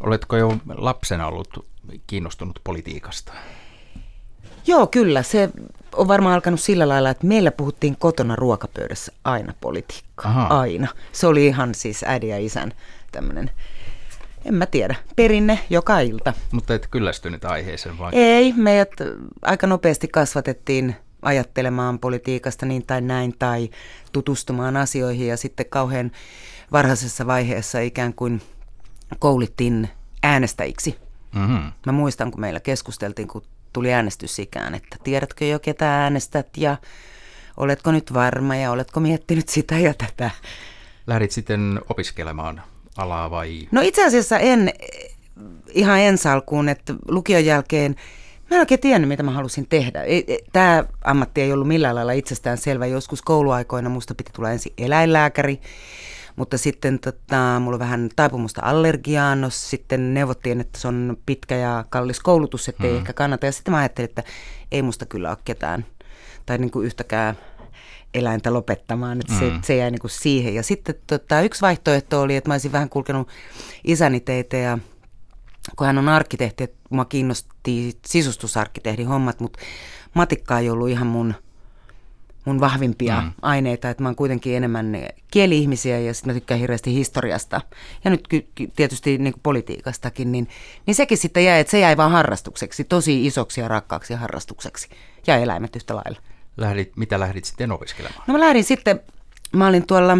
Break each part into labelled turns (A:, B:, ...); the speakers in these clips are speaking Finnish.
A: Oletko jo lapsena ollut kiinnostunut politiikasta?
B: Joo, kyllä. Se on varmaan alkanut sillä lailla, että meillä puhuttiin kotona ruokapöydässä aina politiikkaa. Aha. Aina. Se oli ihan siis äidin ja isän tämmöinen, en mä tiedä, perinne joka ilta.
A: Mutta et kyllästynyt aiheeseen vai?
B: Ei, meidät aika nopeasti kasvatettiin ajattelemaan politiikasta niin tai näin tai tutustumaan asioihin ja sitten kauhean varhaisessa vaiheessa ikään kuin koulittiin äänestäjiksi. Mm-hmm. Mä muistan, kun meillä keskusteltiin, kun tuli äänestysikään, että tiedätkö jo ketä äänestät ja oletko nyt varma ja oletko miettinyt sitä ja tätä.
A: Lähdit sitten opiskelemaan alaa vai?
B: No itse asiassa en ihan ensi alkuun, että lukion jälkeen Mä en oikein tiennyt, mitä mä halusin tehdä. Tämä ammatti ei ollut millään lailla itsestään selvä. Joskus kouluaikoina musta piti tulla ensin eläinlääkäri, mutta sitten tota, mulla on vähän taipumusta allergiaan. No, sitten neuvottiin, että se on pitkä ja kallis koulutus, että ei hmm. ehkä kannata. Ja sitten mä ajattelin, että ei musta kyllä ole ketään tai niin kuin yhtäkään eläintä lopettamaan, että se, mm. se jäi niin kuin siihen. Ja sitten tota, yksi vaihtoehto oli, että mä olisin vähän kulkenut isäni teitä ja kun hän on arkkitehti, että mua kiinnosti sisustusarkkitehdin hommat, mutta matikka ei ollut ihan mun, mun vahvimpia mm. aineita, että mä oon kuitenkin enemmän kieli-ihmisiä ja sitten mä tykkään hirveästi historiasta ja nyt tietysti niin kuin politiikastakin, niin, niin sekin sitten jäi, että se jäi vaan harrastukseksi, tosi isoksi ja rakkaaksi harrastukseksi ja eläimet yhtä lailla.
A: Lähdit, mitä lähdit sitten opiskelemaan?
B: No mä lähdin sitten, mä olin tuolla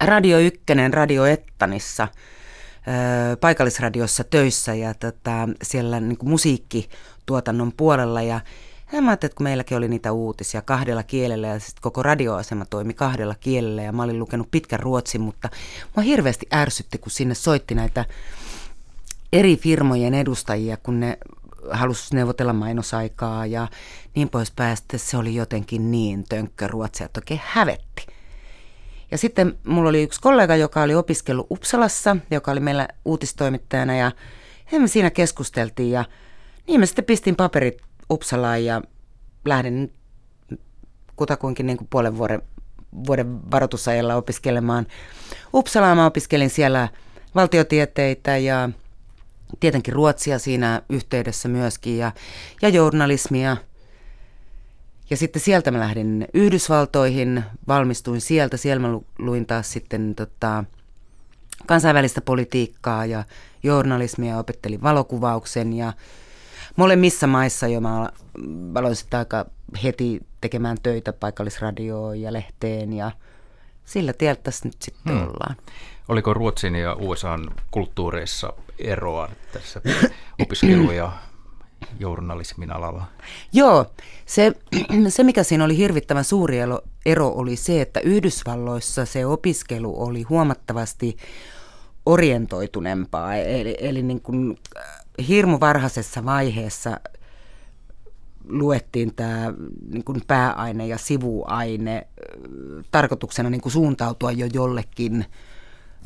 B: Radio Ykkönen Radio Ettanissa – paikallisradiossa töissä ja tota, siellä niin kuin musiikkituotannon puolella ja ja mä ajattelin, että kun meilläkin oli niitä uutisia kahdella kielellä ja sitten koko radioasema toimi kahdella kielellä ja mä olin lukenut pitkän ruotsin, mutta mua hirveästi ärsytti, kun sinne soitti näitä eri firmojen edustajia, kun ne halusi neuvotella mainosaikaa ja niin poispäin. Sitten se oli jotenkin niin tönkkö ruotsia, että oikein hävetti. Ja sitten mulla oli yksi kollega, joka oli opiskellut Uppsalassa, joka oli meillä uutistoimittajana ja me siinä keskusteltiin ja niin mä sitten pistin paperit Uppsalaan ja lähdin kutakuinkin niin kuin puolen vuoden, vuoden varoitusajalla opiskelemaan Uppsalaan. Mä opiskelin siellä valtiotieteitä ja tietenkin ruotsia siinä yhteydessä myöskin ja, ja journalismia – ja sitten sieltä mä lähdin Yhdysvaltoihin, valmistuin sieltä. Siellä mä luin taas sitten tota, kansainvälistä politiikkaa ja journalismia, opettelin valokuvauksen ja molemmissa maissa jo mä aloin sitten aika heti tekemään töitä paikallisradioon ja lehteen ja sillä tiellä tässä nyt sitten hmm. ollaan.
A: Oliko Ruotsin ja USAn kulttuureissa eroa tässä opiskelu- ja journalismin alalla?
B: Joo, se, se mikä siinä oli hirvittävän suuri ero oli se, että Yhdysvalloissa se opiskelu oli huomattavasti orientoituneempaa, eli, eli niin kuin äh, hirmu varhaisessa vaiheessa luettiin tämä niin kuin pääaine ja sivuaine tarkoituksena niin kuin suuntautua jo jollekin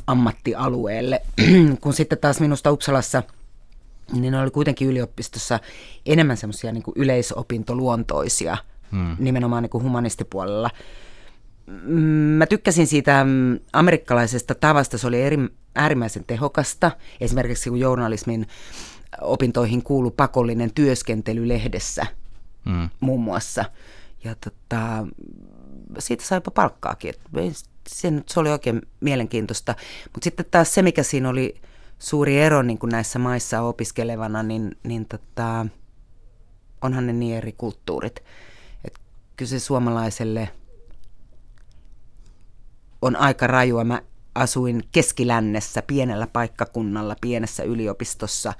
B: ammattialueelle, kun sitten taas minusta Uppsalassa – niin ne oli kuitenkin yliopistossa enemmän semmoisia niin yleisopintoluontoisia, hmm. nimenomaan niin kuin humanistipuolella. Mm, mä tykkäsin siitä mm, amerikkalaisesta tavasta, se oli eri, äärimmäisen tehokasta. Esimerkiksi kun journalismin opintoihin kuului pakollinen työskentely lehdessä hmm. muun muassa. Ja tota, siitä sai jopa palkkaakin. Se, se oli oikein mielenkiintoista. Mutta sitten taas se, mikä siinä oli suuri ero niin kuin näissä maissa opiskelevana, niin, niin tota, onhan ne niin eri kulttuurit. Et kyllä se suomalaiselle on aika rajua. Mä asuin keskilännessä, pienellä paikkakunnalla, pienessä yliopistossa.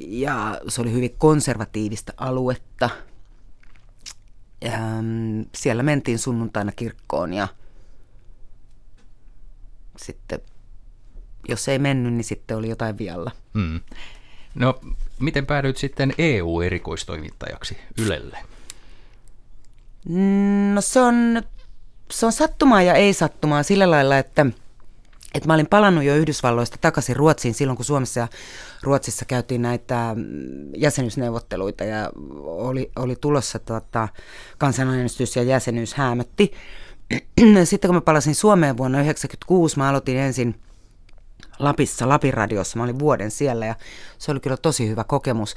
B: Ja se oli hyvin konservatiivista aluetta. Mm, siellä mentiin sunnuntaina kirkkoon ja sitten jos ei mennyt, niin sitten oli jotain vialla. Hmm.
A: No, miten päädyit sitten EU-erikoistoimittajaksi Ylelle?
B: No se on, se on sattumaa ja ei sattumaa sillä lailla, että, että mä olin palannut jo Yhdysvalloista takaisin Ruotsiin silloin, kun Suomessa ja Ruotsissa käytiin näitä jäsenyysneuvotteluita ja oli, oli tulossa tuota, kansanäänestys ja jäsenyys häämötti. Sitten kun mä palasin Suomeen vuonna 1996, mä aloitin ensin – Lapissa, Lapin radiossa. Mä olin vuoden siellä ja se oli kyllä tosi hyvä kokemus.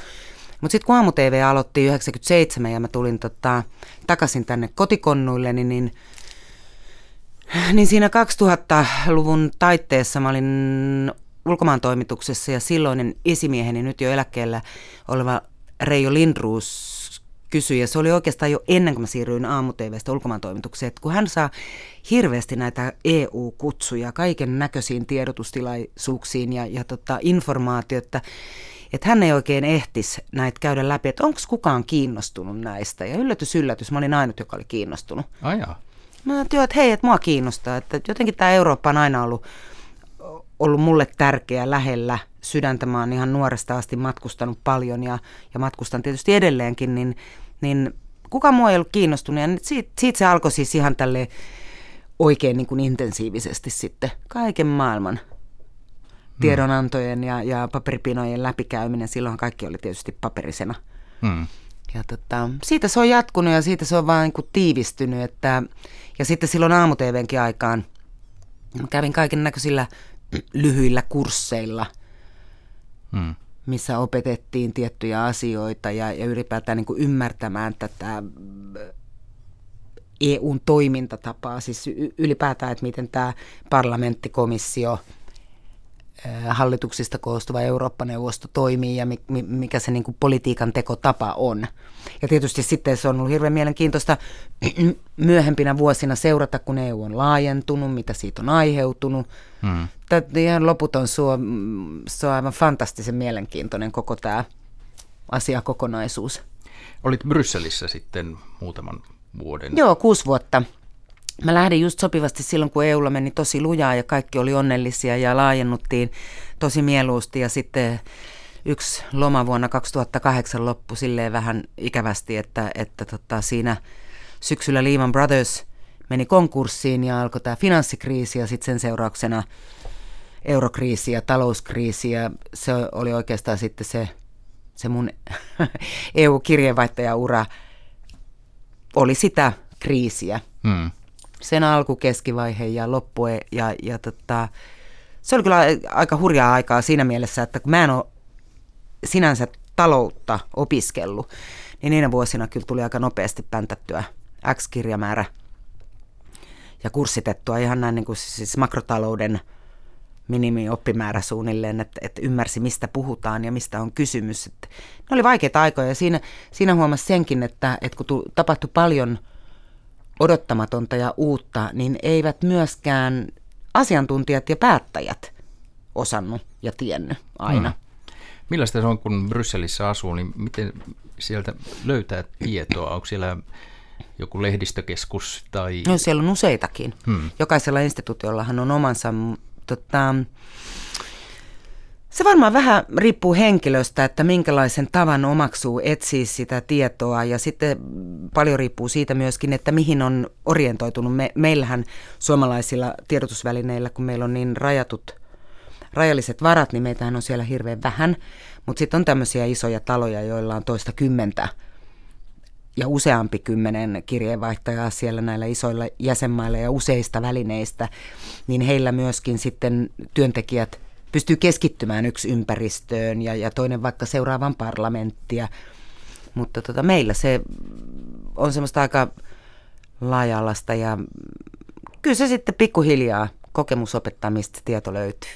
B: Mutta sitten kun aamu-TV aloitti 97 ja mä tulin tota, takaisin tänne kotikonnuille, niin, niin, siinä 2000-luvun taitteessa mä olin ulkomaan toimituksessa ja silloinen esimieheni nyt jo eläkkeellä oleva Reijo Lindruus kysyi, ja se oli oikeastaan jo ennen kuin mä siirryin aamu ulkomaan toimitukseen, että kun hän saa hirveästi näitä EU-kutsuja kaiken näköisiin tiedotustilaisuuksiin ja, ja tota, informaatiota, että hän ei oikein ehtisi näitä käydä läpi, että onko kukaan kiinnostunut näistä. Ja yllätys, yllätys, mä olin ainut, joka oli kiinnostunut.
A: Ajaa.
B: Mä ajattelin, että hei, että mua kiinnostaa, että jotenkin tämä Eurooppa on aina ollut, ollut mulle tärkeä, lähellä sydäntä. Mä oon ihan nuoresta asti matkustanut paljon ja, ja matkustan tietysti edelleenkin, niin, niin kuka mua ei ollut kiinnostunut. Ja siitä, siitä se alkoi siis ihan tälle oikein niin kuin intensiivisesti sitten kaiken maailman hmm. tiedonantojen ja, ja paperipinojen läpikäyminen. Silloin kaikki oli tietysti paperisena. Hmm. Ja tota, siitä se on jatkunut ja siitä se on vaan niin tiivistynyt. Että, ja sitten silloin aamu aikaan mä kävin kaiken näköisillä lyhyillä kursseilla, hmm. missä opetettiin tiettyjä asioita ja, ja ylipäätään niin ymmärtämään tätä EUn toimintatapaa, siis ylipäätään, että miten tämä parlamenttikomissio, hallituksista koostuva Eurooppa-neuvosto toimii ja mikä se niin kuin politiikan tekotapa on. Ja tietysti sitten se on ollut hirveän mielenkiintoista myöhempinä vuosina seurata, kun EU on laajentunut, mitä siitä on aiheutunut. Hmm. Tämä ihan loputon, se on, se on aivan fantastisen mielenkiintoinen koko tämä asiakokonaisuus.
A: Olit Brysselissä sitten muutaman vuoden.
B: Joo, kuusi vuotta. Mä lähdin just sopivasti silloin, kun EUlla meni tosi lujaa ja kaikki oli onnellisia ja laajennuttiin tosi mieluusti ja sitten yksi loma vuonna 2008 loppui silleen vähän ikävästi, että, että tota, siinä syksyllä Lehman Brothers meni konkurssiin ja alkoi tämä finanssikriisi ja sitten sen seurauksena eurokriisi ja talouskriisi ja se oli oikeastaan sitten se, se mun EU-kirjeenvaihtajaura oli sitä kriisiä. Hmm. Sen alku, keskivaihe ja loppu ja, ja tota, se oli kyllä aika hurjaa aikaa siinä mielessä, että kun mä en ole sinänsä taloutta opiskellut, niin niinä vuosina kyllä tuli aika nopeasti päntättyä X-kirjamäärä ja kurssitettua ihan näin niin kuin siis makrotalouden minimioppimäärä suunnilleen, että, että ymmärsi mistä puhutaan ja mistä on kysymys. Että ne oli vaikeita aikoja ja siinä, siinä huomasi senkin, että, että kun tapahtui paljon odottamatonta ja uutta, niin eivät myöskään asiantuntijat ja päättäjät osannut ja tiennyt aina. Hmm.
A: Millaista se on, kun Brysselissä asuu, niin miten sieltä löytää tietoa? Onko siellä joku lehdistökeskus? Tai...
B: No siellä on useitakin. Hmm. Jokaisella instituutiollahan on omansa. Tota, se varmaan vähän riippuu henkilöstä, että minkälaisen tavan omaksuu etsiä sitä tietoa ja sitten paljon riippuu siitä myöskin, että mihin on orientoitunut. Me, meillähän suomalaisilla tiedotusvälineillä, kun meillä on niin rajatut rajalliset varat, niin meitähän on siellä hirveän vähän. Mutta sitten on tämmöisiä isoja taloja, joilla on toista kymmentä ja useampi kymmenen kirjeenvaihtajaa siellä näillä isoilla jäsenmailla ja useista välineistä, niin heillä myöskin sitten työntekijät pystyy keskittymään yksi ympäristöön ja, ja toinen vaikka seuraavan parlamenttia. Mutta tota, meillä se on semmoista aika laaja ja kyllä se sitten pikkuhiljaa kokemusopettamista tieto löytyy.